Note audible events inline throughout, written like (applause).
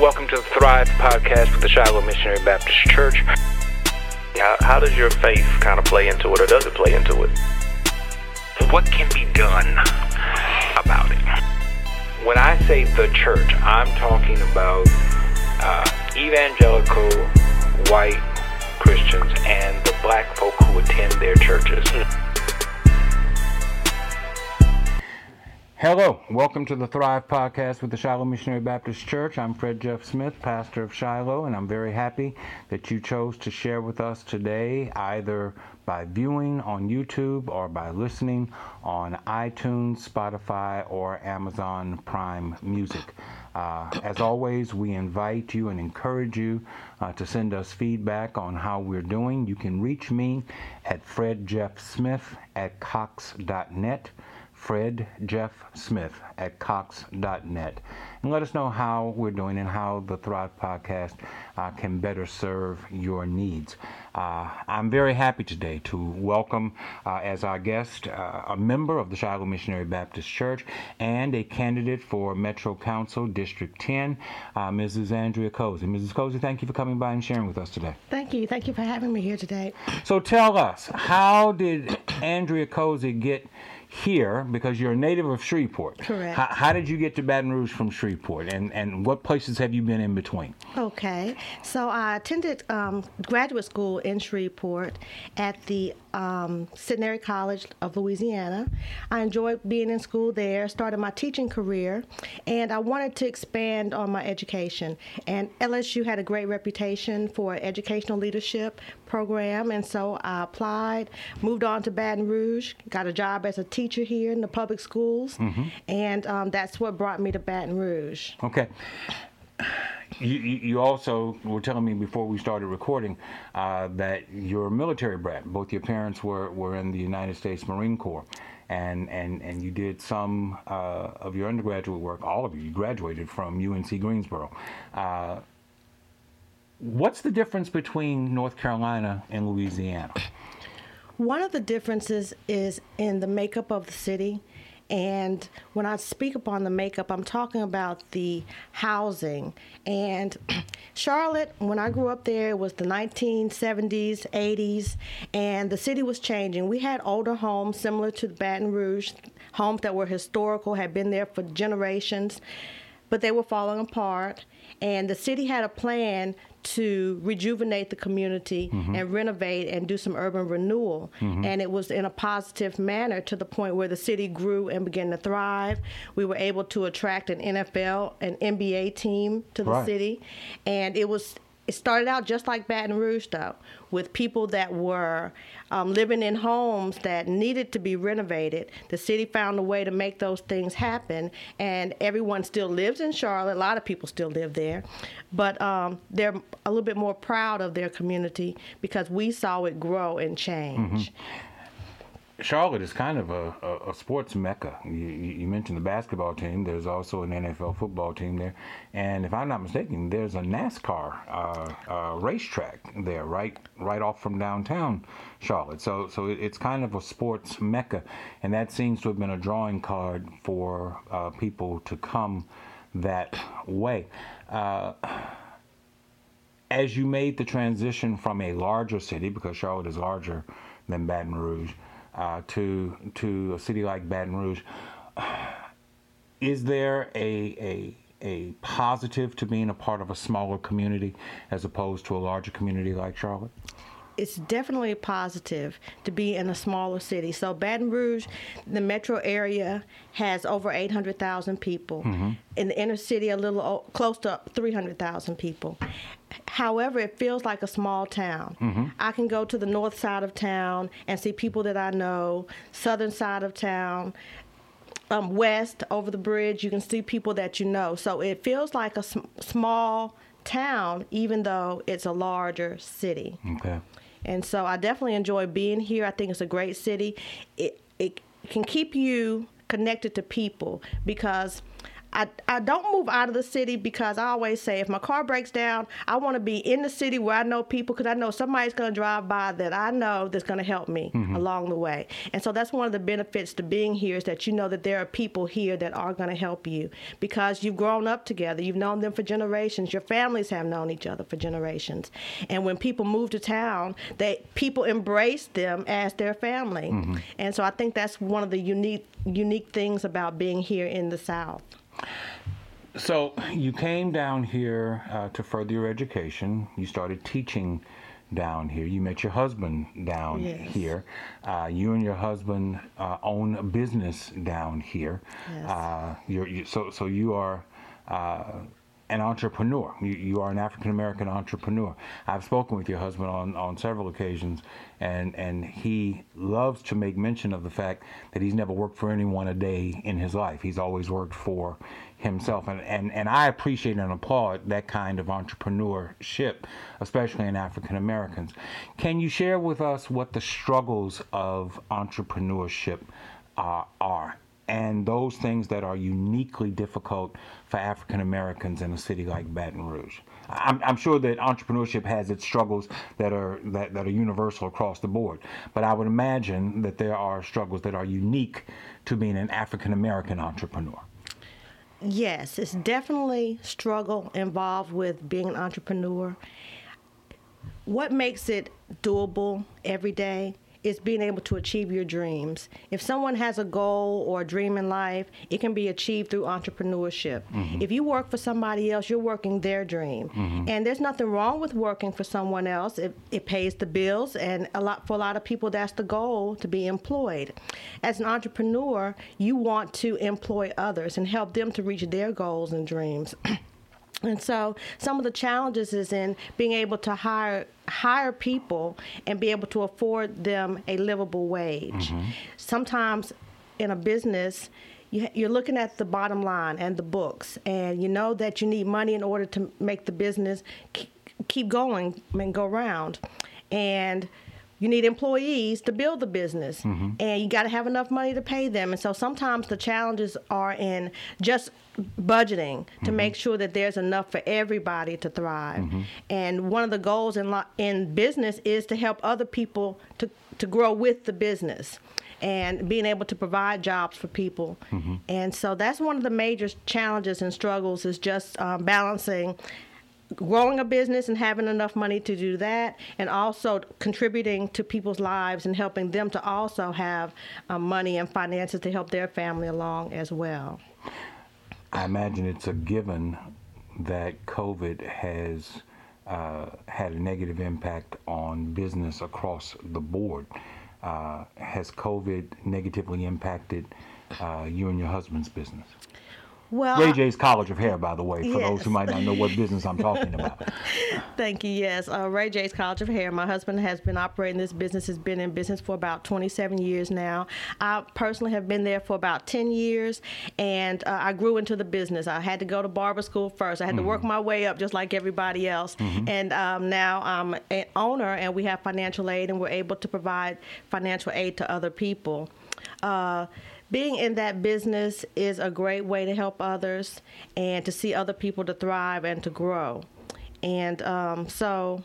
Welcome to the Thrive podcast with the Shiloh Missionary Baptist Church. How, how does your faith kind of play into it, or does it play into it? What can be done about it? When I say the church, I'm talking about uh, evangelical white Christians and the black folk who attend their churches. Hello, welcome to the Thrive Podcast with the Shiloh Missionary Baptist Church. I'm Fred Jeff Smith, pastor of Shiloh, and I'm very happy that you chose to share with us today, either by viewing on YouTube or by listening on iTunes, Spotify, or Amazon Prime Music. Uh, as always, we invite you and encourage you uh, to send us feedback on how we're doing. You can reach me at fredjeffsmith at cox.net. Fred Jeff Smith at Cox.net. And let us know how we're doing and how the Thrive Podcast uh, can better serve your needs. Uh, I'm very happy today to welcome uh, as our guest uh, a member of the Shiloh Missionary Baptist Church and a candidate for Metro Council District 10, uh, Mrs. Andrea Cozy. Mrs. Cozy, thank you for coming by and sharing with us today. Thank you. Thank you for having me here today. So tell us, how did Andrea Cozy get here because you're a native of Shreveport. Correct. How, how, did you get to Baton Rouge from Shreveport, and and what places have you been in between? Okay, so I attended um, graduate school in Shreveport at the um, Centenary College of Louisiana. I enjoyed being in school there. Started my teaching career, and I wanted to expand on my education. And LSU had a great reputation for educational leadership program, and so I applied. Moved on to Baton Rouge. Got a job as a teacher here in the public schools, mm-hmm. and um, that's what brought me to Baton Rouge. Okay. You, you also were telling me before we started recording uh, that you're a military brat. Both your parents were, were in the United States Marine Corps, and, and, and you did some uh, of your undergraduate work, all of you, you graduated from UNC Greensboro. Uh, what's the difference between North Carolina and Louisiana? One of the differences is in the makeup of the city. And when I speak upon the makeup, I'm talking about the housing. And (clears throat) Charlotte, when I grew up there, it was the 1970s, 80s, and the city was changing. We had older homes similar to the Baton Rouge, homes that were historical, had been there for generations, but they were falling apart. And the city had a plan to rejuvenate the community mm-hmm. and renovate and do some urban renewal. Mm-hmm. And it was in a positive manner to the point where the city grew and began to thrive. We were able to attract an NFL, an NBA team to the right. city. And it was it started out just like Baton Rouge, though, with people that were um, living in homes that needed to be renovated. The city found a way to make those things happen, and everyone still lives in Charlotte. A lot of people still live there, but um, they're a little bit more proud of their community because we saw it grow and change. Mm-hmm. Charlotte is kind of a, a, a sports mecca. You, you, mentioned the basketball team. There's also an NFL football team there, and if I'm not mistaken, there's a NASCAR uh, uh, racetrack there, right, right off from downtown Charlotte. So, so it's kind of a sports mecca, and that seems to have been a drawing card for uh, people to come that way. Uh, as you made the transition from a larger city, because Charlotte is larger than Baton Rouge uh, to to a city like Baton Rouge. Is there a, a a positive to being a part of a smaller community as opposed to a larger community like Charlotte? It's definitely a positive to be in a smaller city. So Baton Rouge, the metro area, has over 800,000 people. Mm-hmm. In the inner city, a little close to 300,000 people. However, it feels like a small town. Mm-hmm. I can go to the north side of town and see people that I know, southern side of town, um, west over the bridge, you can see people that you know. So it feels like a sm- small town, even though it's a larger city. Okay. And so I definitely enjoy being here. I think it's a great city. It, it can keep you connected to people because I, I don't move out of the city because I always say if my car breaks down, I want to be in the city where I know people because I know somebody's going to drive by that I know that's going to help me mm-hmm. along the way. And so that's one of the benefits to being here is that you know that there are people here that are going to help you because you've grown up together. You've known them for generations. Your families have known each other for generations. And when people move to town, they people embrace them as their family. Mm-hmm. And so I think that's one of the unique unique things about being here in the South. So you came down here uh, to further your education. You started teaching down here. You met your husband down yes. here. Uh, you and your husband uh, own a business down here. Yes. Uh, you, so so you are uh, an entrepreneur. You, you are an African American entrepreneur. I've spoken with your husband on, on several occasions, and, and he loves to make mention of the fact that he's never worked for anyone a day in his life. He's always worked for himself. And, and, and I appreciate and applaud that kind of entrepreneurship, especially in African Americans. Can you share with us what the struggles of entrepreneurship uh, are and those things that are uniquely difficult for African Americans in a city like Baton Rouge. I'm, I'm, sure that entrepreneurship has its struggles that are that, that are universal across the board, but I would imagine that there are struggles that are unique to being an African American entrepreneur. Yes, it's definitely struggle involved with being an entrepreneur. What makes it doable every day is being able to achieve your dreams. If someone has a goal or a dream in life, it can be achieved through entrepreneurship. Mm-hmm. If you work for somebody else, you're working their dream. Mm-hmm. And there's nothing wrong with working for someone else. It, it pays the bills, and a lot for a lot of people, that's the goal to be employed. As an entrepreneur, you want to employ others and help them to reach their goals and dreams. (clears throat) And so some of the challenges is in being able to hire hire people and be able to afford them a livable wage. Mm-hmm. Sometimes in a business, you're looking at the bottom line and the books, and you know that you need money in order to make the business keep going and go round. And you need employees to build the business mm-hmm. and you got to have enough money to pay them and so sometimes the challenges are in just budgeting to mm-hmm. make sure that there's enough for everybody to thrive mm-hmm. and one of the goals in lo- in business is to help other people to to grow with the business and being able to provide jobs for people. Mm-hmm. And so that's one of the major challenges and struggles is just um, balancing growing a business and having enough money to do that, and also contributing to people's lives and helping them to also have uh, money and finances to help their family along as well. I imagine it's a given that COVID has uh, had a negative impact on business across the board. Uh, has COVID negatively impacted uh, you and your husband's business? Well, Ray J's College of Hair, by the way, for yes. those who might not know what (laughs) business I'm talking about. Thank you. Yes, uh, Ray J's College of Hair. My husband has been operating this business. Has been in business for about 27 years now. I personally have been there for about 10 years, and uh, I grew into the business. I had to go to barber school first. I had mm-hmm. to work mm-hmm. my way up just like everybody else, mm-hmm. and um, now I'm an owner, and we have financial aid, and we're able to provide financial aid to other people. Uh, being in that business is a great way to help others and to see other people to thrive and to grow. And um, so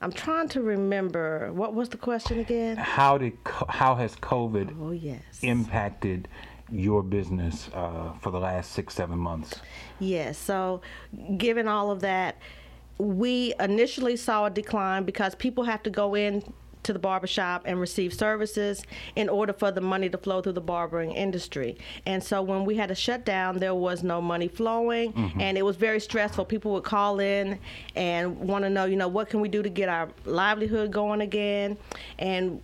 I'm trying to remember what was the question again? How did how has COVID oh, yes. impacted your business uh, for the last six seven months? Yes. So, given all of that, we initially saw a decline because people have to go in to the barbershop and receive services in order for the money to flow through the barbering industry. And so when we had a shutdown, there was no money flowing, mm-hmm. and it was very stressful. People would call in and want to know, you know, what can we do to get our livelihood going again? And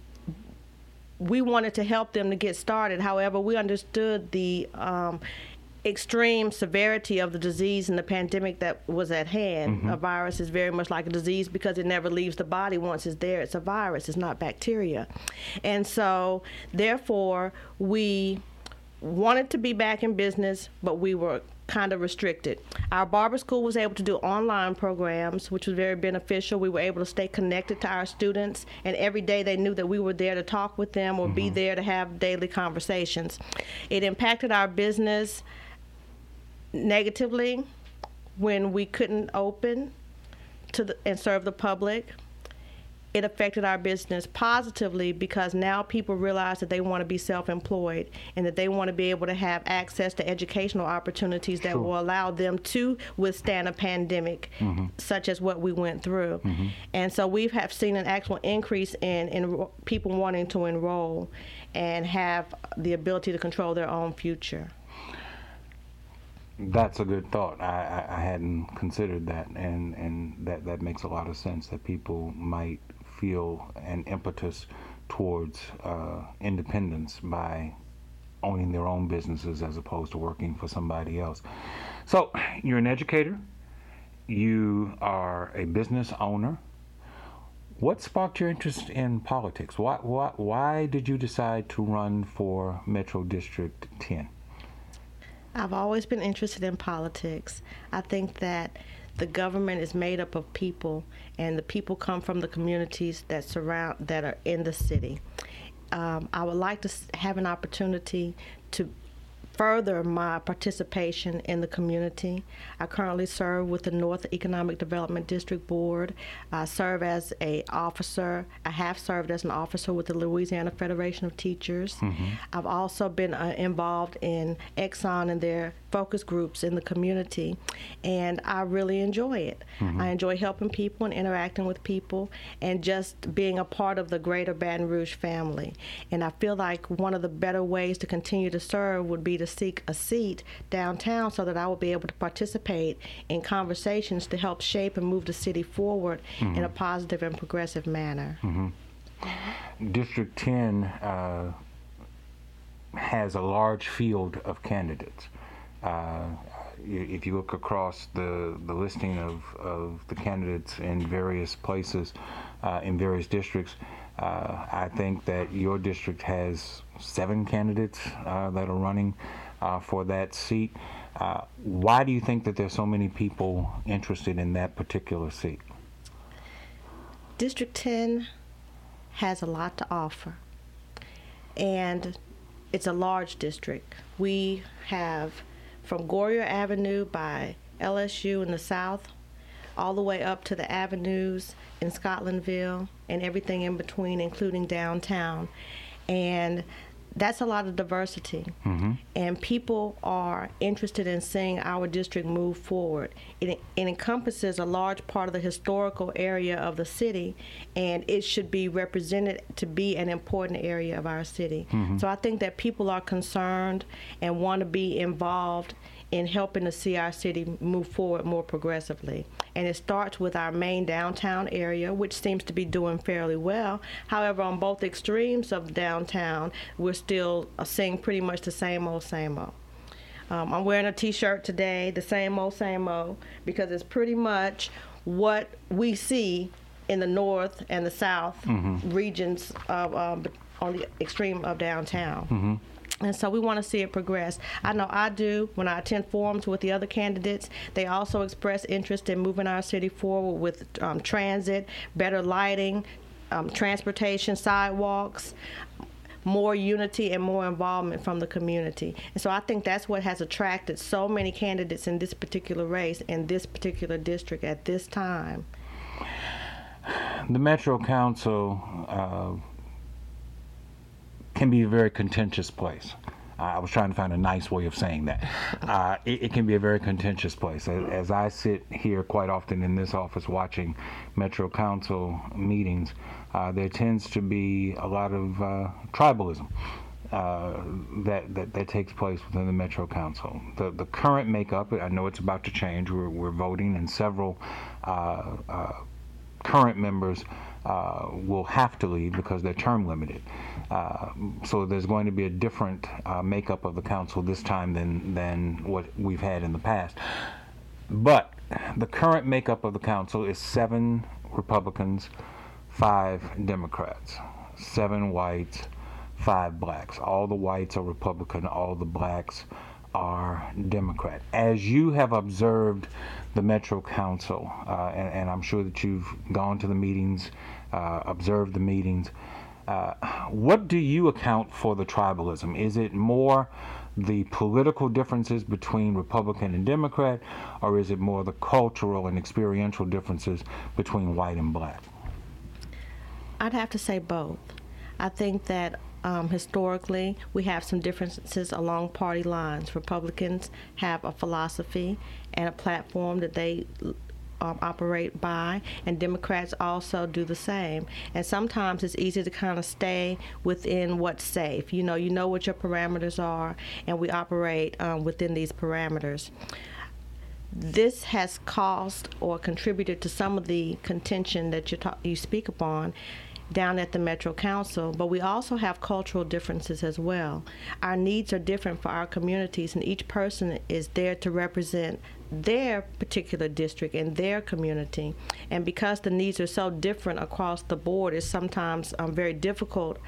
we wanted to help them to get started. However, we understood the um, extreme severity of the disease and the pandemic that was at hand. Mm-hmm. A virus is very much like a disease because it never leaves the body once it's there. It's a virus, it's not bacteria. And so, therefore, we wanted to be back in business, but we were kind of restricted. Our barber school was able to do online programs, which was very beneficial. We were able to stay connected to our students, and every day they knew that we were there to talk with them or mm-hmm. be there to have daily conversations. It impacted our business negatively when we couldn't open to the, and serve the public. It affected our business positively because now people realize that they want to be self employed and that they want to be able to have access to educational opportunities that Sure. will allow them to withstand a pandemic mm-hmm. such as what we went through. Mm-hmm. And so we have seen an actual increase in, in people wanting to enroll and have the ability to control their own future. That's a good thought. I, I, I hadn't considered that, and, and that, that makes a lot of sense that people might feel an impetus towards uh, independence by owning their own businesses as opposed to working for somebody else. So, you're an educator, you are a business owner. What sparked your interest in politics? Why, why, why did you decide to run for Metro District 10? I've always been interested in politics. I think that the government is made up of people, and the people come from the communities that surround that are in the city. Um, I would like to have an opportunity to further my participation in the community. I currently serve with the North Economic Development District Board. I serve as a officer. I have served as an officer with the Louisiana Federation of Teachers. I've also been uh, involved in Exxon and their focus groups in the community, and I really enjoy it. I enjoy helping people and interacting with people, and just being a part of the greater Baton Rouge family. And I feel like one of the better ways to continue to serve would be to seek a seat downtown so that I would be able to participate in conversations to help shape and move the city forward in a positive and progressive manner. District 10 uh, has a large field of candidates. Uh, if you look across the, the listing of, of the candidates in various places, uh, in various districts, uh, I think that your district has seven candidates uh, that are running uh, for that seat. Uh, why do you think that there's so many people interested in that particular seat? District 10 has a lot to offer, and it's a large district. We have from Gourrier Avenue by LSU in the south, all the way up to the avenues in Scotlandville and everything in between, including downtown. And that's a lot of diversity. Mm-hmm. And people are interested in seeing our district move forward. It, it encompasses a large part of the historical area of the city, and it should be represented to be an important area of our city. Mm-hmm. So I think that people are concerned and want to be involved in helping to see our city move forward more progressively. And it starts with our main downtown area, which seems to be doing fairly well. However, on both extremes of downtown, we're still uh, seeing pretty much the same old, same old. Um, I'm wearing a T-shirt today, the same old, same old, because it's pretty much what we see in the north and the south regions of um, on the extreme of downtown. And so we want to see it progress. I know I do. When I attend forums with the other candidates, they also express interest in moving our city forward with um, transit, better lighting, um, transportation, sidewalks, more unity and more involvement from the community. And so I think that's what has attracted so many candidates in this particular race in this particular district at this time. The Metro Council uh, can be a very contentious place. I was trying to find a nice way of saying that. (laughs) Uh, it, it can be a very contentious place. As, as I sit here quite often in this office watching Metro Council meetings, uh, there tends to be a lot of uh, tribalism. Uh, that, that that takes place within the Metro Council. The the current makeup, I know it's about to change. We're, we're voting, and several uh, uh, current members uh, will have to leave because they're term limited. Uh, so there's going to be a different uh, makeup of the council this time than than what we've had in the past. But the current makeup of the council is seven Republicans, five Democrats, seven whites, five blacks. All the whites are Republican, all the blacks are Democrat. As you have observed the Metro Council, uh, and, and I'm sure that you've gone to the meetings, uh, observed the meetings, uh, what do you account for the tribalism? Is it more the political differences between Republican and Democrat, or is it more the cultural and experiential differences between white and black? I'd have to say both. I think that um, historically we have some differences along party lines. Republicans have a philosophy and a platform that they um, operate by, and Democrats also do the same. And sometimes it's easy to kind of stay within what's safe. You know, you know what your parameters are, and we operate um, within these parameters. This has caused or contributed to some of the contention that you talk, you speak upon down at the Metro Council, but we also have cultural differences as well. Our needs are different for our communities, and each person is there to represent their particular district and their community. And because the needs are so different across the board, it's sometimes um, very difficult,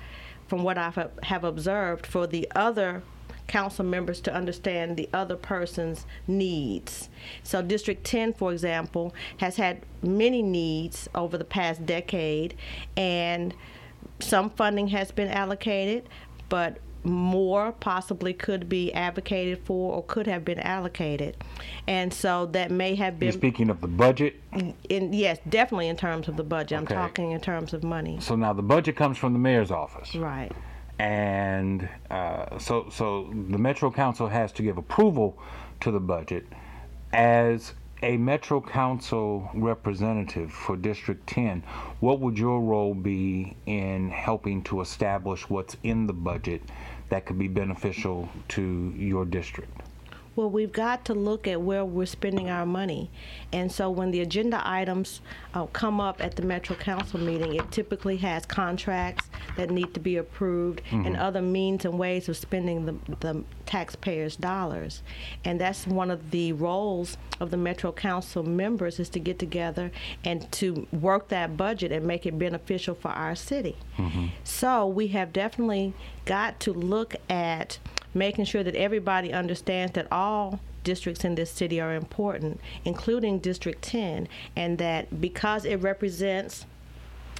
from what I have observed, for the other council members to understand the other person's needs. So, District 10, for example, has had many needs over the past decade, and some funding has been allocated, but more possibly could be advocated for or could have been allocated. And so that may have been. You're speaking of the budget? In, yes, definitely in terms of the budget. Okay. I'm talking in terms of money. So now the budget comes from the mayor's office. Right and uh, so so the Metro Council has to give approval to the budget. As a Metro Council representative for District 10, what would your role be in helping to establish what's in the budget that could be beneficial to your district? Well, we've got to look at where we're spending our money. And so when the agenda items uh, come up at the Metro Council meeting, it typically has contracts that need to be approved mm-hmm. and other means and ways of spending the, the taxpayers' dollars. And that's one of the roles of the Metro Council members is to get together and to work that budget and make it beneficial for our city. Mm-hmm. So we have definitely got to look at making sure that everybody understands that all districts in this city are important, including District 10, and that because it represents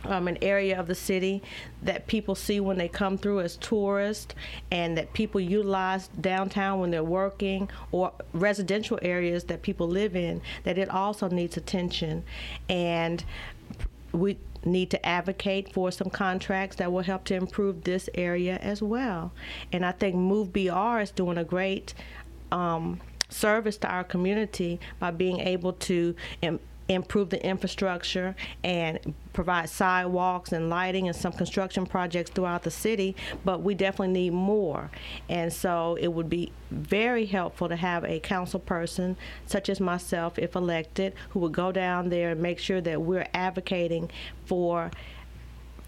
um, an area of the city that people see when they come through as tourists and that people utilize downtown when they're working or residential areas that people live in, that it also needs attention. And we need to advocate for some contracts that will help to improve this area as well. And I think Move BR is doing a great um, service to our community by being able to Im- improve the infrastructure and provide sidewalks and lighting and some construction projects throughout the city, but we definitely need more. And so it would be very helpful to have a council person, such as myself, if elected, who would go down there and make sure that we're advocating for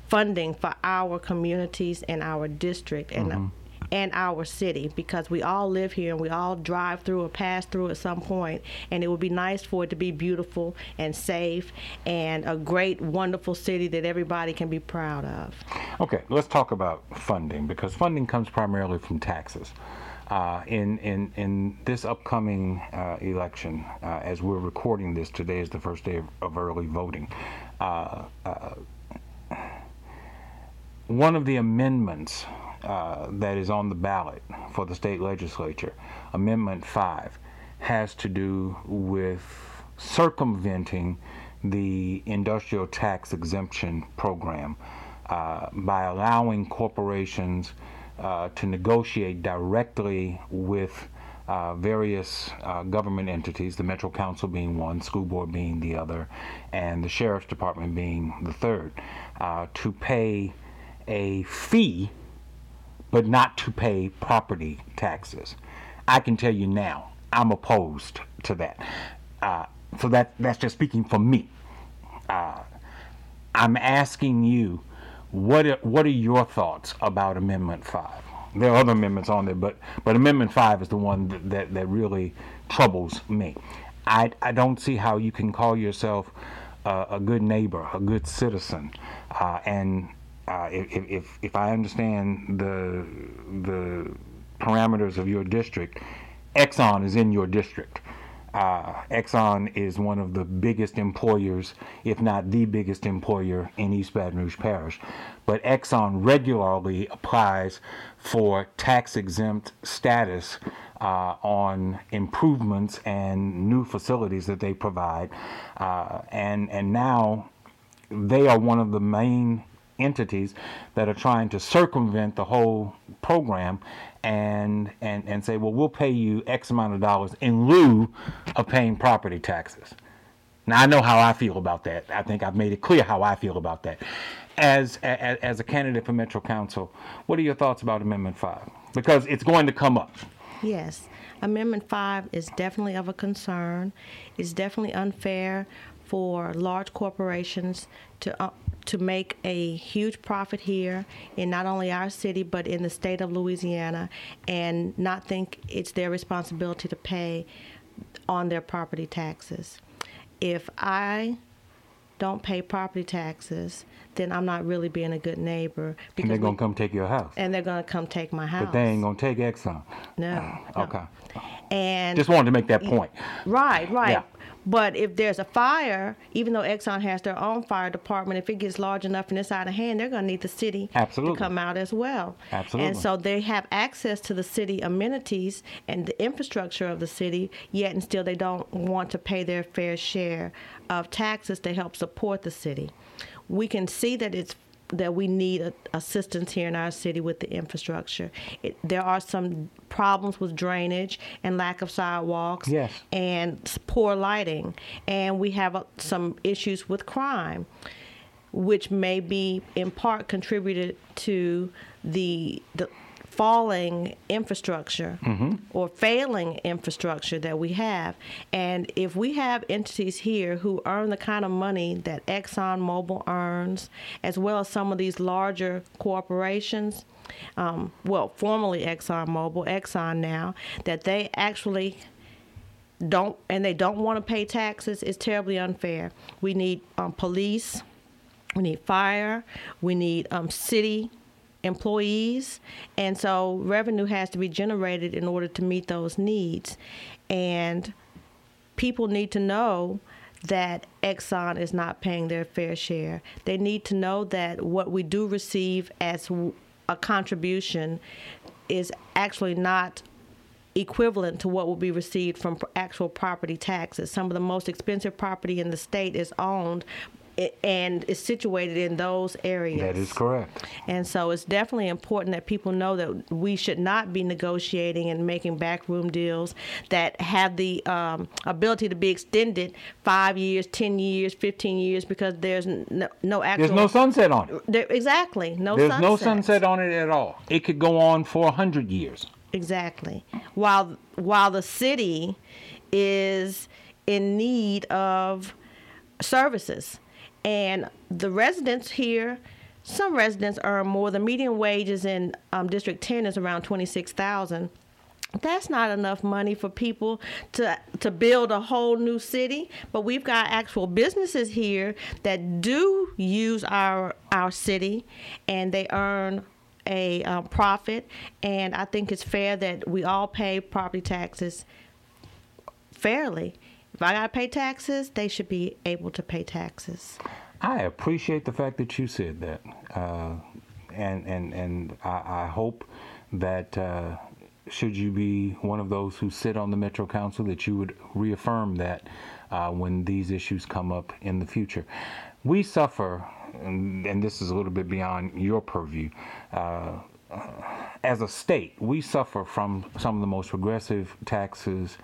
funding for our communities and our district. And mm-hmm and our city because we all live here and we all drive through or pass through at some point and it would be nice for it to be beautiful and safe and a great wonderful city that everybody can be proud of okay let's talk about funding because funding comes primarily from taxes uh, in, in, in this upcoming uh, election, uh, as we're recording this, today is the first day of, of early voting. Uh, uh, one of the amendments uh, that is on the ballot for the state legislature, Amendment 5, has to do with circumventing the industrial tax exemption program uh, by allowing corporations uh, to negotiate directly with uh, various uh, government entities, the Metro Council being one, school board being the other, and the Sheriff's Department being the third, uh, to pay a fee but not to pay property taxes. I can tell you now, I'm opposed to that. Uh, so that that's just speaking for me. Uh, I'm asking you, what are, what are your thoughts about Amendment Five? There are other amendments on there, but but Amendment Five is the one that that, that really troubles me. I I don't see how you can call yourself a good neighbor, a good citizen, uh, and uh, if, if, if I understand the the parameters of your district, Exxon is in your district. uh, Exxon is one of the biggest employers, if not the biggest employer in East Baton Rouge Parish. But Exxon regularly applies for tax exempt status uh, on improvements and new facilities that they provide. Uh, and, and now they are one of the main entities that are trying to circumvent the whole program and and and say, well, we'll pay you X amount of dollars in lieu of paying property taxes. Now I know how I feel about that. I think I've made it clear how I feel about that. As as, as a candidate for Metro Council, what are your thoughts about Amendment Five? Because it's going to come up. Yes. Amendment 5 is definitely of a concern. It's definitely unfair for large corporations to uh, to make a huge profit here in not only our city but in the state of Louisiana and not think it's their responsibility to pay on their property taxes. If I don't pay property taxes, then I'm not really being a good neighbor. And they're gonna come take your house. And they're gonna come take my house. But they ain't gonna take Exxon. No. Uh, no. Okay. And Just wanted to make that point. Right, right. Yeah. But if there's a fire, even though Exxon has their own fire department, if it gets large enough and it's out of hand, they're going to need the city Absolutely. to come out as well. Absolutely. And so they have access to the city amenities and the infrastructure of the city, yet and still they don't want to pay their fair share of taxes to help support the city. We can see that it's that we need a, assistance here in our city with the infrastructure. It, there are some problems with drainage and lack of sidewalks Yes. and poor lighting, and we have uh, some issues with crime, which may be in part contributed to the the falling infrastructure or failing infrastructure that we have. And if we have entities here who earn the kind of money that ExxonMobil earns, as well as some of these larger corporations, um, well, formerly ExxonMobil, Exxon now, that they actually don't and they don't want to pay taxes is terribly unfair. We need um, police, we need fire, we need um, city employees, and so revenue has to be generated in order to meet those needs. And people need to know that Exxon is not paying their fair share. They need to know that what we do receive as a contribution is actually not equivalent to what will be received from actual property taxes. Some of the most expensive property in the state is owned and is situated in those areas. That is correct. And so it's definitely important that people know that we should not be negotiating and making backroom deals that have the um, ability to be extended five years, 10 years, 15 years because there's no, no actual. There's no sunset on it. There, exactly. No There's no sunset on it at all. It could go on for a hundred years. Exactly. While while the city is in need of services, and the residents here, some residents earn more. The median wages in um, District 10 is around twenty six thousand. That's not enough money for people to to build a whole new city. But we've got actual businesses here that do use our our city, and they earn a um, profit. And I think it's fair that we all pay property taxes fairly. If I gotta pay taxes, they should be able to pay taxes. I appreciate the fact that you said that, uh, and and and I, I hope that uh, should you be one of those who sit on the Metro Council, that you would reaffirm that uh, when these issues come up in the future. We suffer, and, and this is a little bit beyond your purview. Uh, as a state, we suffer from some of the most regressive taxes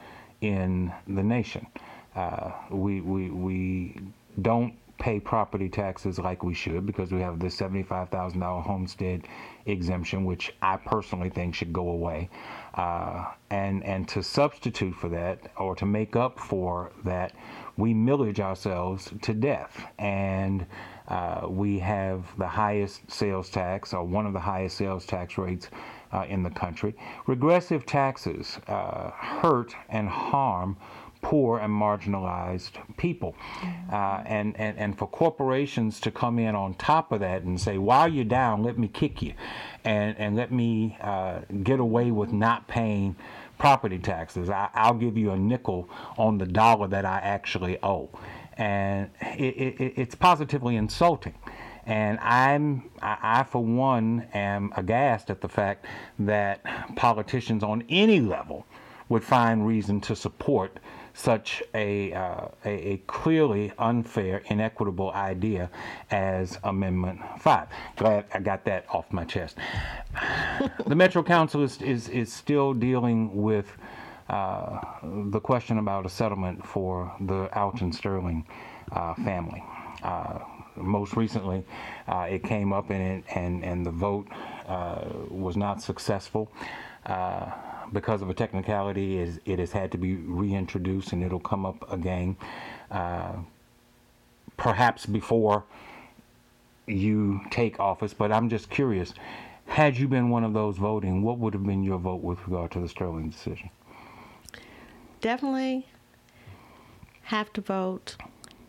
in the nation. Uh, we, we, we don't pay property taxes like we should because we have the $75,000 homestead exemption, which I personally think should go away. Uh, and, and to substitute for that or to make up for that, we millage ourselves to death. And uh, we have the highest sales tax, or one of the highest sales tax rates uh, in the country. Regressive taxes uh, hurt and harm poor and marginalized people. Uh, and, and, and for corporations to come in on top of that and say, while you're down, let me kick you and, and let me uh, get away with not paying property taxes. I, will give you a nickel on the dollar that I actually owe. And it, it, it's positively insulting. And I'm, I, I, for one, am aghast at the fact that politicians on any level would find reason to support such a, uh, a, a, clearly unfair, inequitable idea as Amendment 5. Glad I got that off my chest. (sighs) the Metro Council is, is, is still dealing with uh, the question about a settlement for the Alton Sterling uh, family. Uh, most recently, uh, it came up and, and, and the vote uh, was not successful because of a technicality, is it has had to be reintroduced and it'll come up again, uh, perhaps before you take office. But I'm just curious, had you been one of those voting, what would have been your vote with regard to the Sterling decision? Definitely have to vote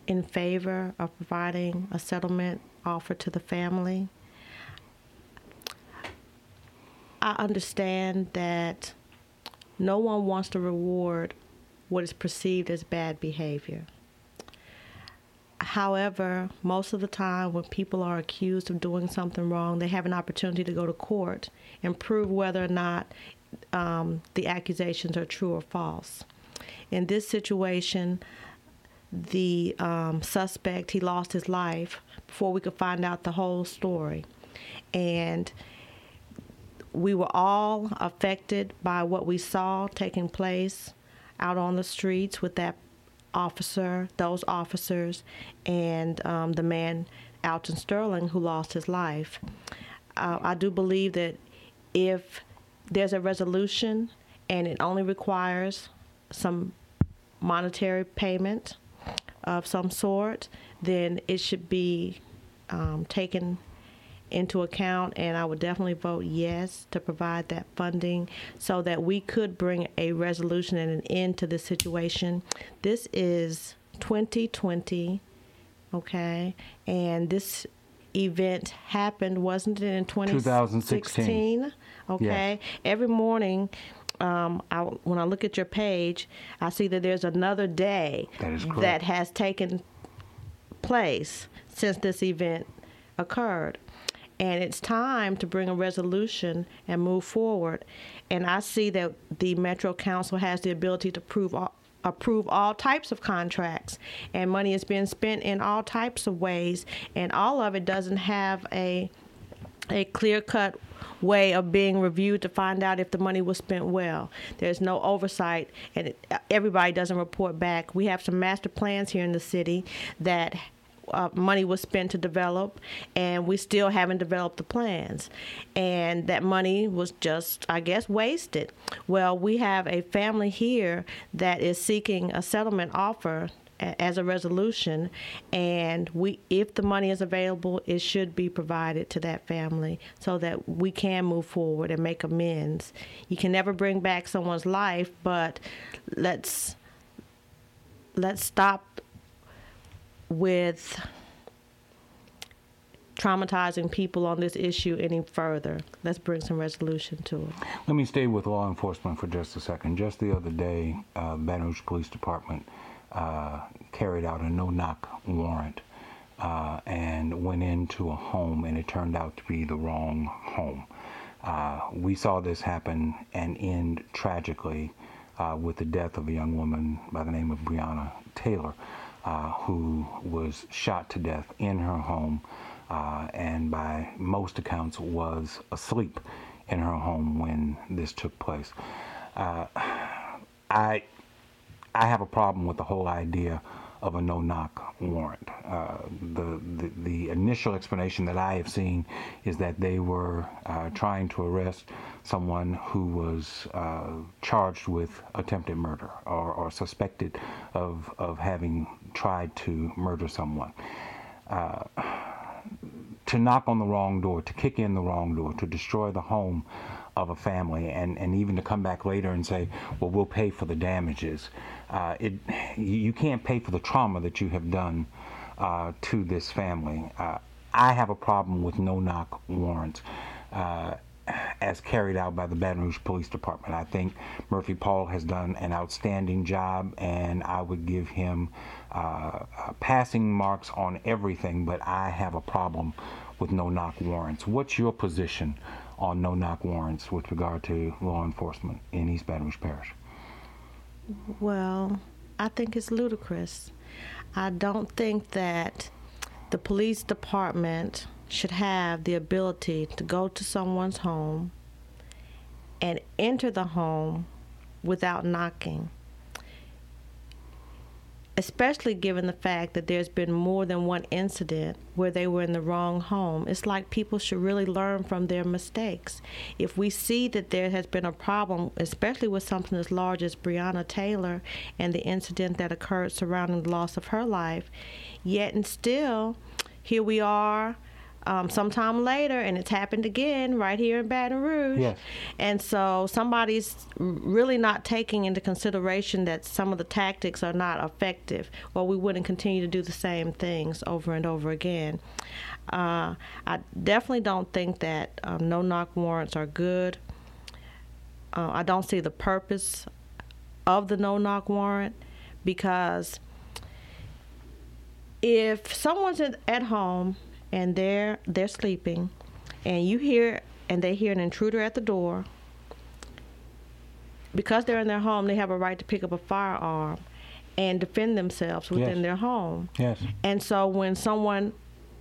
in favor of providing a settlement offer to the family. I understand that no one wants to reward what is perceived as bad behavior. However, most of the time when people are accused of doing something wrong, they have an opportunity to go to court and prove whether or not um, the accusations are true or false. In this situation, the um, suspect he lost his life before we could find out the whole story, and we were all affected by what we saw taking place out on the streets with that officer, those officers, and um, the man, Alton Sterling, who lost his life. Uh, I do believe that if there's a resolution and it only requires some monetary payment of some sort, then it should be um, taken into account, and I would definitely vote yes to provide that funding so that we could bring a resolution and an end to this situation. This is 2020, okay, and this event happened, wasn't it, in 2016? Okay, yes. every morning. Um, I, when I look at your page, I see that there's another day that, that has taken place since this event occurred. And it's time to bring a resolution and move forward. And I see that the Metro Council has the ability to prove all, approve all types of contracts, and money is being spent in all types of ways, and all of it doesn't have a a clear cut way of being reviewed to find out if the money was spent well. There's no oversight, and it, everybody doesn't report back. We have some master plans here in the city that uh, money was spent to develop, and we still haven't developed the plans. And that money was just, I guess, wasted. Well, we have a family here that is seeking a settlement offer as a resolution and we if the money is available it should be provided to that family so that we can move forward and make amends you can never bring back someone's life but let's let's stop with traumatizing people on this issue any further. Let's bring some resolution to it. Let me stay with law enforcement for just a second. Just the other day, uh, Baton Rouge Police Department uh, carried out a no-knock warrant uh, and went into a home, and it turned out to be the wrong home. Uh, we saw this happen and end tragically uh, with the death of a young woman by the name of Breonna Taylor uh, who was shot to death in her home and by most accounts was asleep in her home when this took place. I I have a problem with the whole idea of a no-knock warrant. Uh, the, the, the initial explanation that I have seen is that they were uh, trying to arrest someone who was uh, charged with attempted murder or, or, suspected of of having tried to murder someone. Uh, to knock on the wrong door, to kick in the wrong door, to destroy the home of a family, and, and even to come back later and say, well, we'll pay for the damages. Uh, it, you can't pay for the trauma that you have done uh, to this family. Uh, I have a problem with no knock warrants. Uh, as carried out by the Baton Rouge Police Department. I think Murphy Paul has done an outstanding job, and I would give him uh, uh, passing marks on everything, but I have a problem with no knock warrants. What's your position on no knock warrants with regard to law enforcement in East Baton Rouge Parish? Well, I think it's ludicrous. I don't think that the police department should have the ability to go to someone's home and enter the home without knocking. Especially given the fact that there's been more than one incident where they were in the wrong home. It's like people should really learn from their mistakes. If we see that there has been a problem, especially with something as large as Breonna Taylor and the incident that occurred surrounding the loss of her life, yet and still, here we are um, sometime later, and it's happened again right here in Baton Rouge. Yes. And so somebody's really not taking into consideration that some of the tactics are not effective, or we wouldn't continue to do the same things over and over again. Uh, I definitely don't think that um, no knock warrants are good. Uh, I don't see the purpose of the no knock warrant because if someone's at home and they're they're sleeping. And you hear and they hear an intruder at the door. Because they're in their home they have a right to pick up a firearm and defend themselves within Yes. their home. Yes. and so when someone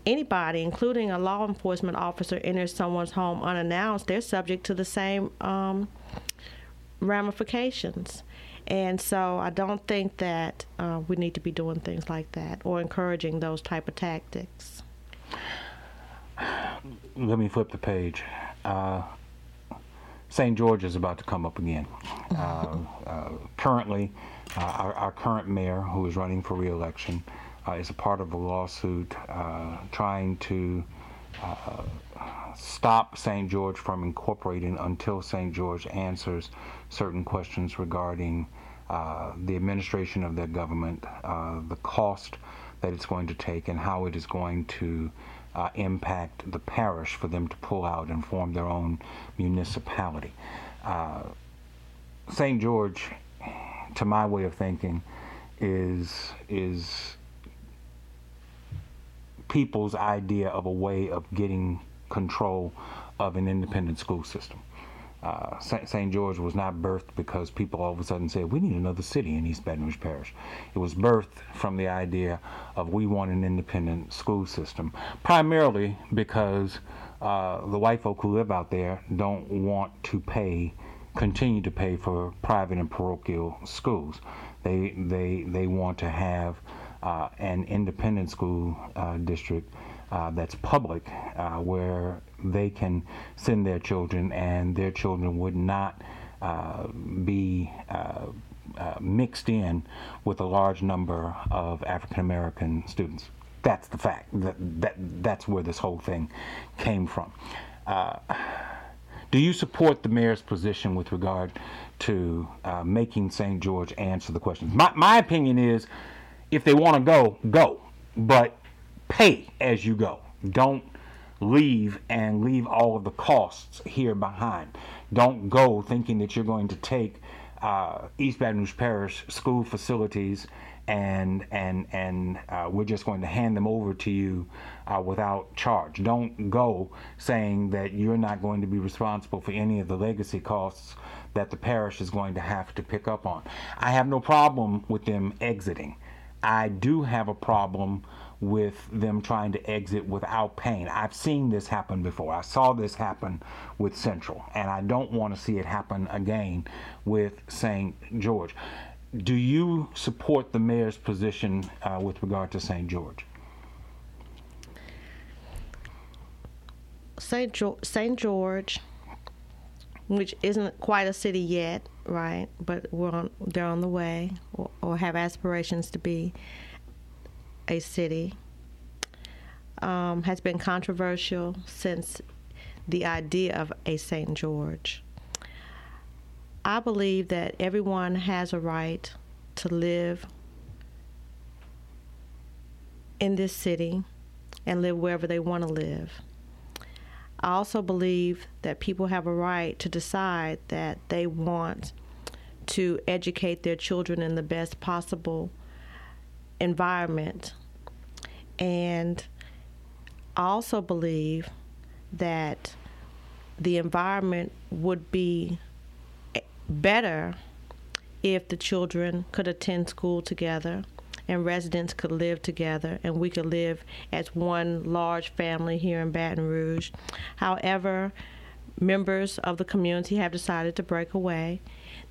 anybody including a law enforcement officer enters someone's home unannounced they're subject to the same um, ramifications. And so i don't think that uh, we need to be doing things like that or encouraging those type of tactics let me flip the page. Uh, St. George is about to come up again. (laughs) Uh, uh, currently, uh, our, our current mayor, who is running for reelection, uh, is a part of a lawsuit uh, trying to uh, stop St. George from incorporating until St. George answers certain questions regarding uh, the administration of their government, uh, the cost that it's going to take, and how it is going to uh, impact the parish for them to pull out and form their own municipality. Uh, St. George, to my way of thinking, is is people's idea of a way of getting control of an independent school system. Uh, St. George was not birthed because people all of a sudden said, we need another city in East Baton Rouge Parish. It was birthed from the idea of we want an independent school system, primarily because uh, the white folk who live out there don't want to pay, continue to pay for private and parochial schools. They, they, they want to have uh, an independent school uh, district uh, that's public, uh, where they can send their children and their children would not uh, be uh, uh, mixed in with a large number of African American students. That's the fact. That, that, that's where this whole thing came from. Uh, do you support the mayor's position with regard to uh, making St. George answer the questions? My, my opinion is if they want to go, go. But pay as you go. Don't leave and leave all of the costs here behind. Don't go thinking that you're going to take uh, East Baton Rouge Parish school facilities and and and uh, we're just going to hand them over to you uh, without charge. Don't go saying that you're not going to be responsible for any of the legacy costs that the parish is going to have to pick up on. I have no problem with them exiting. I do have a problem with them trying to exit without paying. I've seen this happen before. I saw this happen with Central, and I don't want to see it happen again with St. George. Do you support the mayor's position uh, with regard to St. George? St. Jo- St. George, which isn't quite a city yet, right? But we're on, they're on the way, or, or have aspirations to be a city. Um, has been controversial since the idea of a St. George. I believe that everyone has a right to live in this city and live wherever they want to live. I also believe that people have a right to decide that they want to educate their children in the best possible environment. And I also believe that the environment would be better if the children could attend school together and residents could live together and we could live as one large family here in Baton Rouge. However, members of the community have decided to break away.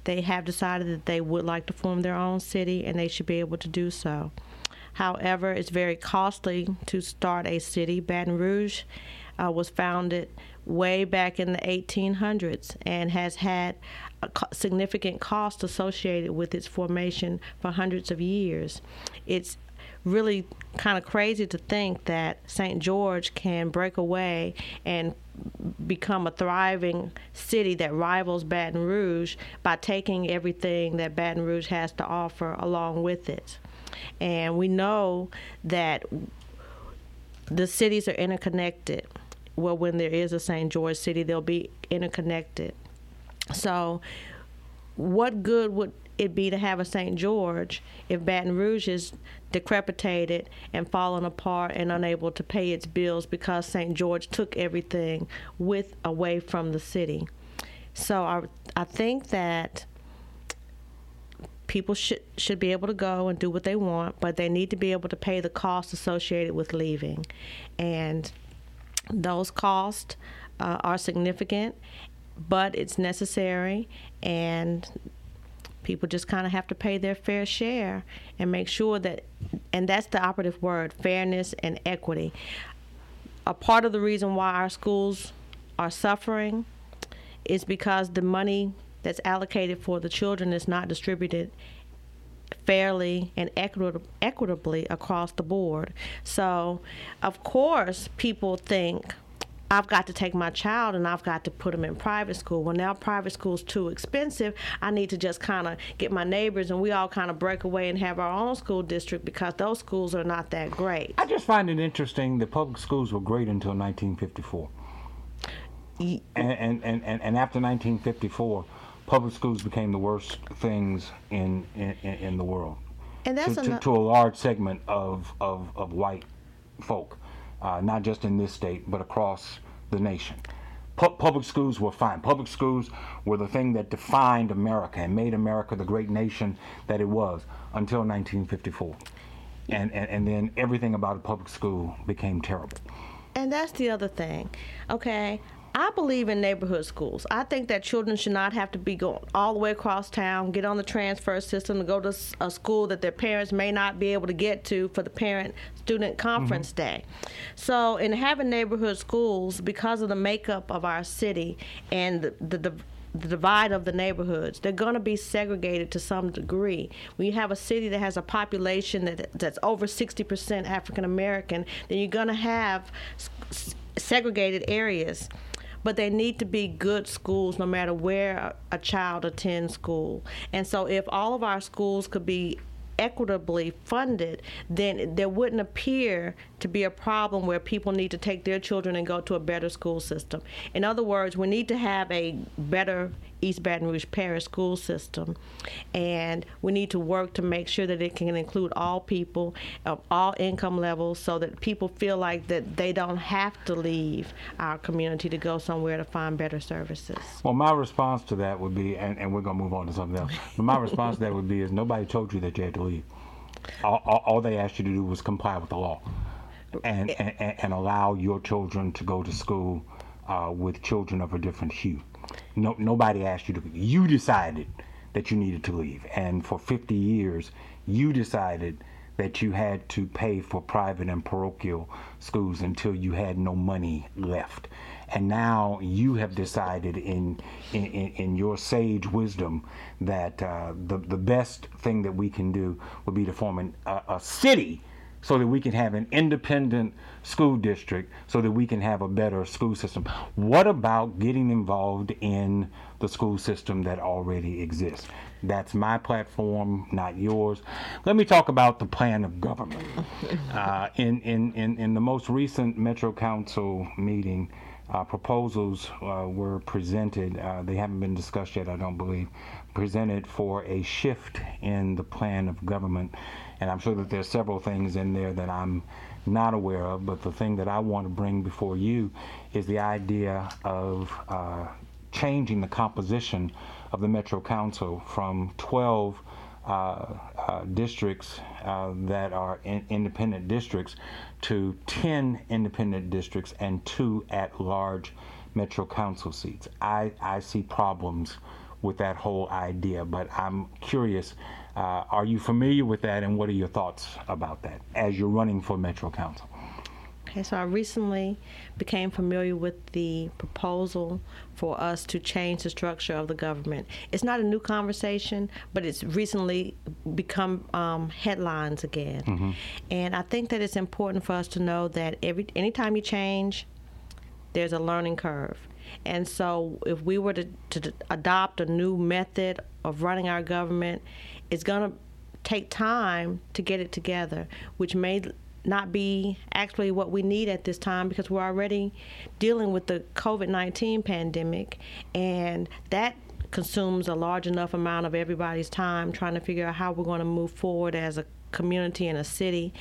They have decided that they would like to form their own city and they should be able to do so. However, it's very costly to start a city. Baton Rouge uh, was founded way back in the 1800s and has had a significant cost associated with its formation for hundreds of years. It's really kind of crazy to think that St. George can break away and become a thriving city that rivals Baton Rouge by taking everything that Baton Rouge has to offer along with it. And we know that the cities are interconnected well, when there is a St. George City, they'll be interconnected. So, what good would it be to have a St. George if Baton Rouge is decrepitated and falling apart and unable to pay its bills because St. George took everything with away from the city? So I I think that people should should be able to go and do what they want, but they need to be able to pay the costs associated with leaving. And those costs uh, are significant, but it's necessary, and people just kind of have to pay their fair share and make sure that, and that's the operative word fairness and equity. A part of the reason why our schools are suffering is because the money that's allocated for the children is not distributed fairly and equitably across the board. So, of course, people think I've got to take my child and I've got to put them in private school. Well, now private school's too expensive. I need to just kind of get my neighbors and we all kind of break away and have our own school district because those schools are not that great. I just find it interesting that public schools were great until 1954. And, and, and, and after 1954, public schools became the worst things in in, in the world. And that's to, to, to, a large segment of of, of white folk, uh, not just in this state but across the nation. Pu- public schools were fine. Public schools were the thing that defined America and made America the great nation that it was until 1954. And, and, and then everything about a public school became terrible. And that's the other thing. Okay, I believe in neighborhood schools. I think that children should not have to be going all the way across town, get on the transfer system to go to a school that their parents may not be able to get to for the parent student conference mm-hmm. day. So, in having neighborhood schools, because of the makeup of our city and the, the, the the divide of the neighborhoods. They're going to be segregated to some degree. When you have a city that has a population that that's over 60% African American, then you're going to have segregated areas but they need to be good schools no matter where a child attends school. And so if all of our schools could be equitably funded, then there wouldn't appear to be a problem where people need to take their children and go to a better school system. In other words, we need to have a better East Baton Rouge Parish school system, and we need to work to make sure that it can include all people of all income levels, so that people feel like that they don't have to leave our community to go somewhere to find better services. Well, my response to that would be, and, and we're gonna move on to something else. But my response to that would be, is nobody told you that you had to leave. All, all, all they asked you to do was comply with the law. And, and, and, allow your children to go to school uh, with children of a different hue. No, nobody asked you to. You decided that you needed to leave, and for 50 years, you decided that you had to pay for private and parochial schools until you had no money left. And now you have decided in in, in your sage wisdom that uh, the, the best thing that we can do would be to form an, a, a city so that we can have an independent school district so that we can have a better school system. What about getting involved in the school system that already exists? That's my platform, not yours. Let me talk about the plan of government. (laughs) Uh, in, in, in, in the most recent Metro Council meeting, uh, proposals uh, were presented. Uh, they haven't been discussed yet, I don't believe. Presented for a shift in the plan of government, and I'm sure that there's several things in there that I'm not aware of. But the thing that I want to bring before you is the idea of uh, changing the composition of the Metro Council from 12 uh, uh, districts uh, that are in independent districts to 10 independent districts and two at large Metro Council seats. I, I see problems with that whole idea, but I'm curious uh, are you familiar with that and what are your thoughts about that as you're running for Metro Council? Okay, so I recently became familiar with the proposal for us to change the structure of the government. It's not a new conversation, but it's recently become um, headlines again. Mm-hmm. And I think that it's important for us to know that every anytime you change, there's a learning curve. And so, if we were to, to adopt a new method of running our government, it's going to take time to get it together, which may not be actually what we need at this time because we're already dealing with the COVID 19 pandemic, and that consumes a large enough amount of everybody's time trying to figure out how we're going to move forward as a community and a city.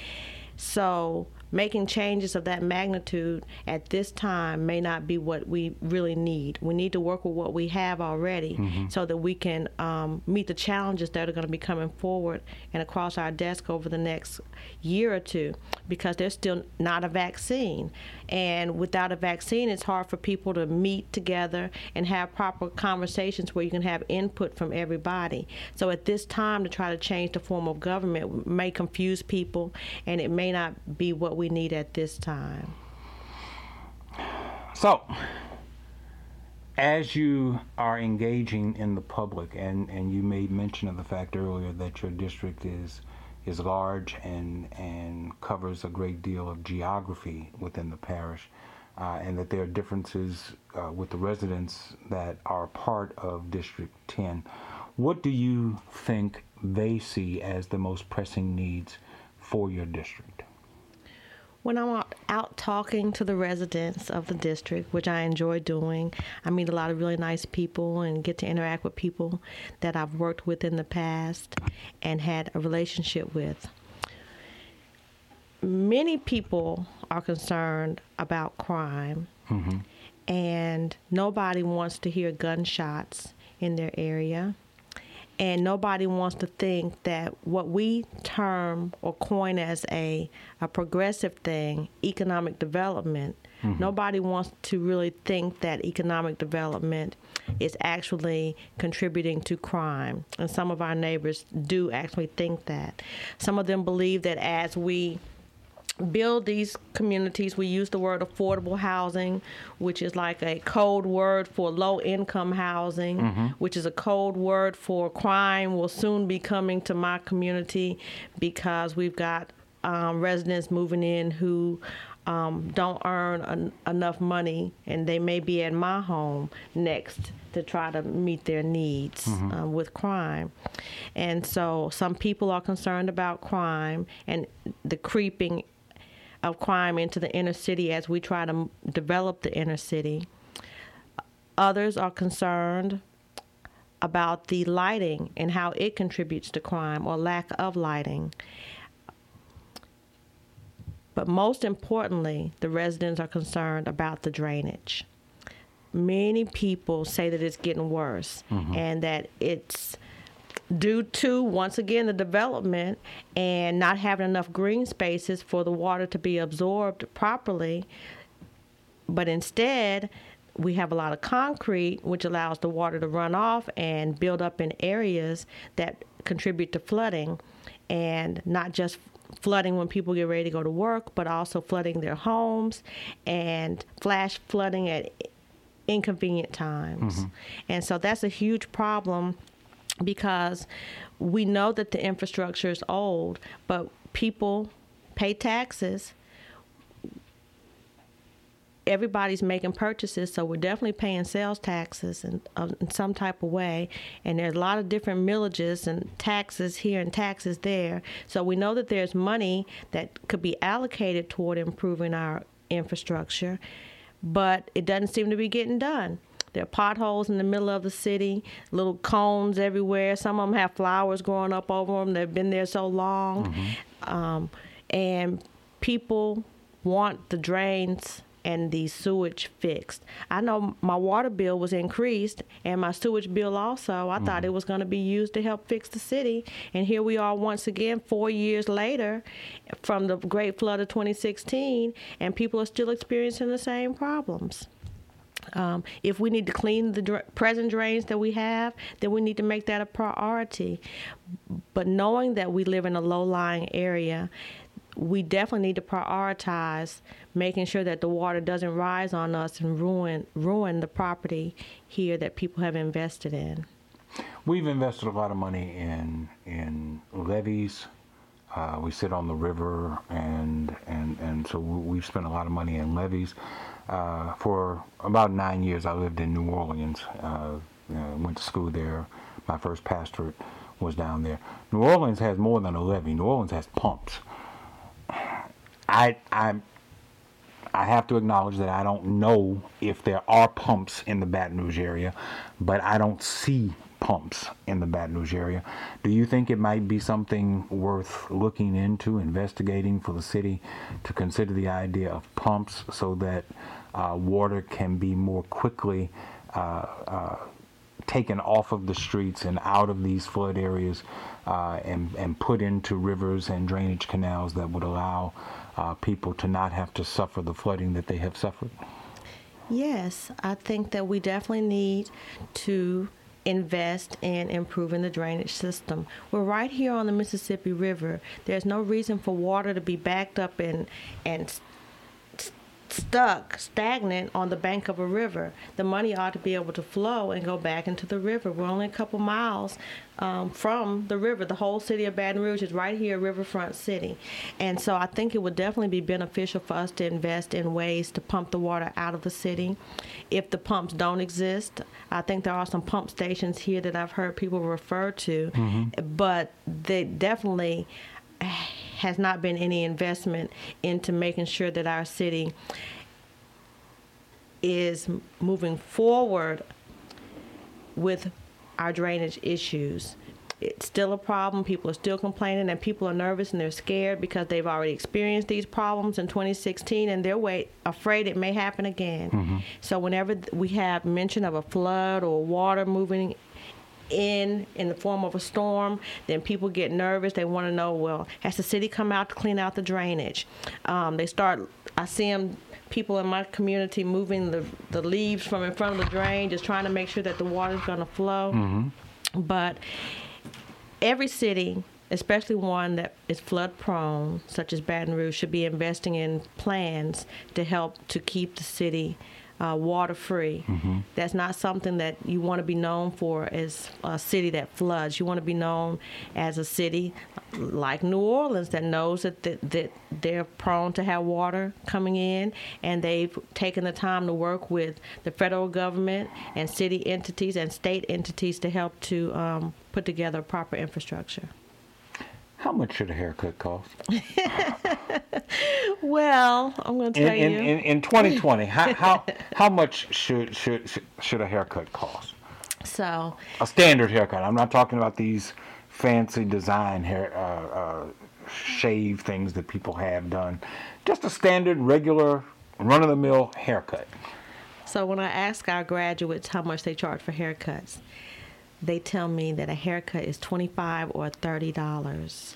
So, making changes of that magnitude at this time may not be what we really need. We need to work with what we have already mm-hmm. so that we can um, meet the challenges that are going to be coming forward and across our desk over the next year or two because there's still not a vaccine. And without a vaccine, it's hard for people to meet together and have proper conversations where you can have input from everybody. So at this time, to try to change the form of government may confuse people and it may not be what we need at this time. So, as you are engaging in the public, and, and you made mention of the fact earlier that your district is is large and and covers a great deal of geography within the parish, uh, and that there are differences uh, with the residents that are part of District 10. What do you think they see as the most pressing needs for your district? When I'm out talking to the residents of the district, which I enjoy doing, I meet a lot of really nice people and get to interact with people that I've worked with in the past and had a relationship with. Many people are concerned about crime, mm-hmm. and nobody wants to hear gunshots in their area and nobody wants to think that what we term or coin as a, a progressive thing, economic development, mm-hmm. nobody wants to really think that economic development is actually contributing to crime. And some of our neighbors do actually think that. Some of them believe that as we build these communities. We use the word affordable housing, which is like a code word for low income housing, mm-hmm. which is a code word for crime will soon be coming to my community because we've got um, residents moving in who um, don't earn enough money and they may be at my home next to try to meet their needs mm-hmm. um, with crime. And so some people are concerned about crime and the creeping of crime into the inner city as we try to develop the inner city. Others are concerned about the lighting and how it contributes to crime or lack of lighting. But most importantly, the residents are concerned about the drainage. Many people say that it's getting worse mm-hmm. and that it's due to once again the development and not having enough green spaces for the water to be absorbed properly. But instead we have a lot of concrete which allows the water to run off and build up in areas that contribute to flooding. And not just flooding when people get ready to go to work but also flooding their homes and flash flooding at inconvenient times. Mm-hmm. and so that's a huge problem because we know that the infrastructure is old, but people pay taxes. Everybody's making purchases, so we're definitely paying sales taxes in, uh, in some type of way. And there's a lot of different millages and taxes here and taxes there. So we know that there's money that could be allocated toward improving our infrastructure but it doesn't seem to be getting done. There are potholes in the middle of the city, little cones everywhere. Some of them have flowers growing up over them. They've been there so long. Um, and people want the drains and the sewage fixed. I know my water bill was increased and my sewage bill also. I thought it was going to be used to help fix the city. And here we are once again, four years later from the Great Flood of 2016, and people are still experiencing the same problems. Um, if we need to clean the present drains that we have, then we need to make that a priority. But knowing that we live in a low lying area, we definitely need to prioritize making sure that the water doesn't rise on us and ruin ruin the property here that people have invested in. We've invested a lot of money in in levees. Uh, we sit on the river, and and and so we- we've spent a lot of money in levees. Uh, for about nine years, I lived in New Orleans. Uh, know, went to school there. My first pastorate was down there. New Orleans has more than a levee. New Orleans has pumps. I I I have to acknowledge that I don't know if there are pumps in the Baton Rouge area, but I don't see pumps in the Baton Rouge area. Do you think it might be something worth looking into, investigating for the city to consider the idea of pumps so that uh, water can be more quickly uh, uh, taken off of the streets and out of these flood areas uh, and, and put into rivers and drainage canals that would allow people to not have to suffer the flooding that they have suffered? Yes, I think that we definitely need to invest in improving the drainage system. We're right here on the Mississippi River. There's no reason for water to be backed up and and stuck, stagnant on the bank of a river. The money ought to be able to flow and go back into the river. We're only a couple miles um, from the river. The whole city of Baton Rouge is right here, riverfront city. And so I think it would definitely be beneficial for us to invest in ways to pump the water out of the city. If the pumps don't exist, I think there are some pump stations here that I've heard people refer to, but they definitely has not been any investment into making sure that our city is moving forward with our drainage issues. It's still a problem. People are still complaining, and people are nervous and they're scared because they've already experienced these problems in 2016, and they're wait, afraid it may happen again. Mm-hmm. So, whenever we have mention of a flood or water moving in in the form of a storm, then people get nervous. They want to know, well, has the city come out to clean out the drainage? Um, they start. I see them. People in my community moving the the leaves from in front of the drain, just trying to make sure that the water's going to flow. But every city, especially one that is flood prone, such as Baton Rouge, should be investing in plans to help to keep the city uh, water free. That's not something that you want to be known for as a city that floods. You want to be known as a city like New Orleans that knows that, that, that they're prone to have water coming in and they've taken the time to work with the federal government and city entities and state entities to help to um, put together proper infrastructure. How much should a haircut cost? (laughs) Well, I'm going to In, tell in, you. in, in 2020, how, how, how much should, should, should- should a haircut cost? so, A standard haircut. I'm not talking about these fancy design hair, uh, uh, shave things that people have done. Just a standard, regular, run of the mill haircut. So when I ask our graduates how much they charge for haircuts, they tell me that a haircut is twenty-five or thirty dollars,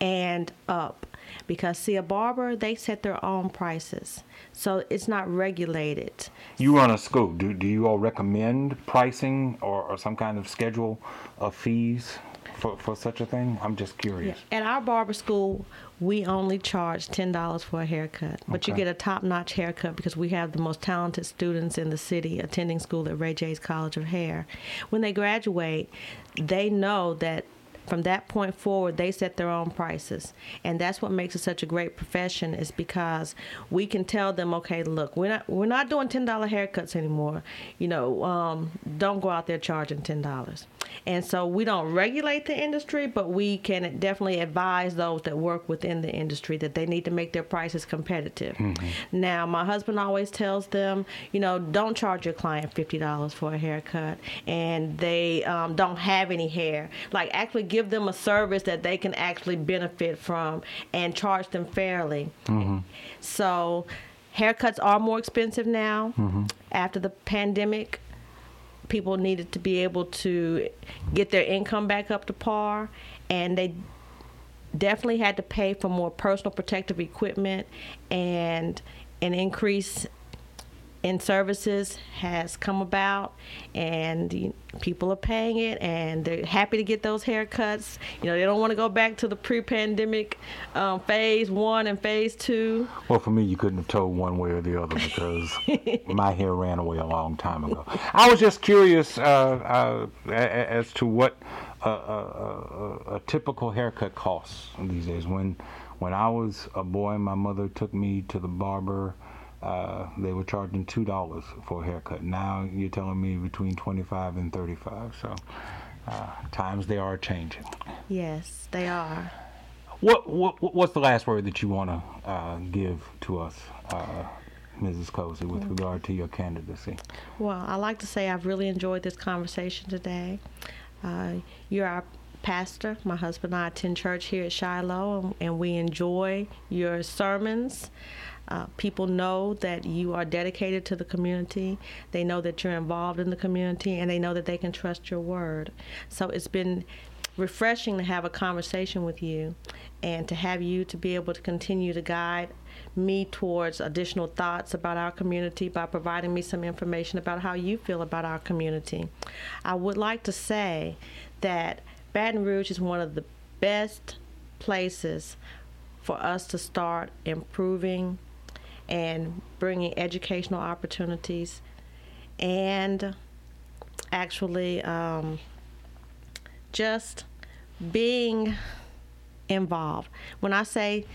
and up. Because see, a barber they set their own prices, so it's not regulated. You run a school. Do, do you all recommend pricing or, or some kind of schedule of fees for, for such a thing? I'm just curious. At our barber school, we only charge ten dollars for a haircut, but you get a top-notch haircut because we have the most talented students in the city attending school at Ray J's College of Hair. When they graduate, they know that from that point forward, they set their own prices, and that's what makes it such a great profession. Is because we can tell them, okay, look, we're not we're not doing ten dollar haircuts anymore. You know, um, don't go out there charging ten dollars. And so we don't regulate the industry, but we can definitely advise those that work within the industry that they need to make their prices competitive. Mm-hmm. Now, my husband always tells them, you know, don't charge your client $50 for a haircut and they um, don't have any hair. Like, actually give them a service that they can actually benefit from and charge them fairly. Mm-hmm. So, haircuts are more expensive now mm-hmm. after the pandemic people needed to be able to get their income back up to par, and they definitely had to pay for more personal protective equipment and an increase in services has come about and people are paying it and they're happy to get those haircuts. You know they don't want to go back to the pre-pandemic um, phase one and phase two. Well for me you couldn't have told one way or the other because (laughs) my hair ran away a long time ago. I was just curious uh, uh, as to what a, a, a, a typical haircut costs these days. When when i was a boy my mother took me to the barber uh, they were charging two dollars for a haircut. Now you're telling me between twenty-five and thirty-five. So uh, times they are changing. Yes, they are. What, what what's the last word that you want to uh, give to us, uh, Mrs. Cozy, with regard to your candidacy? Well, I like to say I've really enjoyed this conversation today. Uh, you're our pastor. My husband and I attend church here at Shiloh, and we enjoy your sermons. Uh, people know that you are dedicated to the community. They know that you're involved in the community, and they know that they can trust your word. So it's been refreshing to have a conversation with you and to have you to be able to continue to guide me towards additional thoughts about our community by providing me some information about how you feel about our community. I would like to say that Baton Rouge is one of the best places for us to start improving and bringing educational opportunities and actually um, just being involved. When I say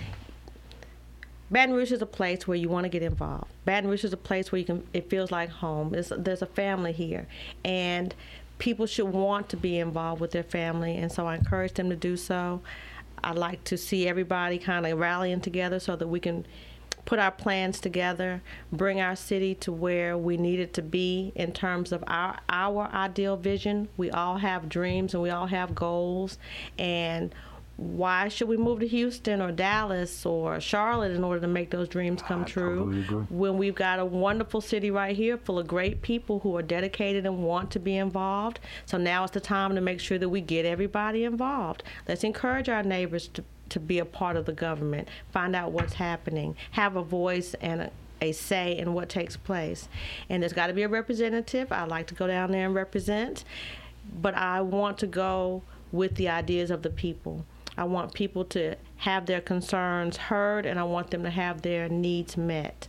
Baton Rouge is a place where you want to get involved. Baton Rouge is a place where you can. It feels like home. There's, there's a family here, and people should want to be involved with their family, and so I encourage them to do so. I like to see everybody kind of rallying together so that we can put our plans together, bring our city to where we need it to be in terms of our our ideal vision. We all have dreams and we all have goals and why should we move to Houston or Dallas or Charlotte in order to make those dreams come I true totally when we've got a wonderful city right here full of great people who are dedicated and want to be involved? So now is the time to make sure that we get everybody involved. Let's encourage our neighbors to to be a part of the government, find out what's happening, have a voice and a, a say in what takes place. And there's got to be a representative. I like to go down there and represent, but I want to go with the ideas of the people. I want people to have their concerns heard and I want them to have their needs met.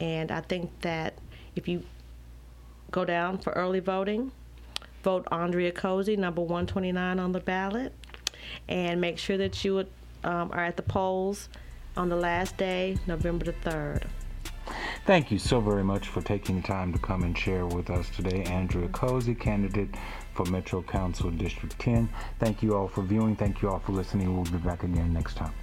And I think that if you go down for early voting, vote Andrea Cozy, number 129 on the ballot, and make sure that you um, are at the polls on the last day, November the 3rd. Thank you so very much for taking the time to come and share with us today. Andrea Cozy, candidate for Metro Council District 10. Thank you all for viewing. Thank you all for listening. We'll be back again next time.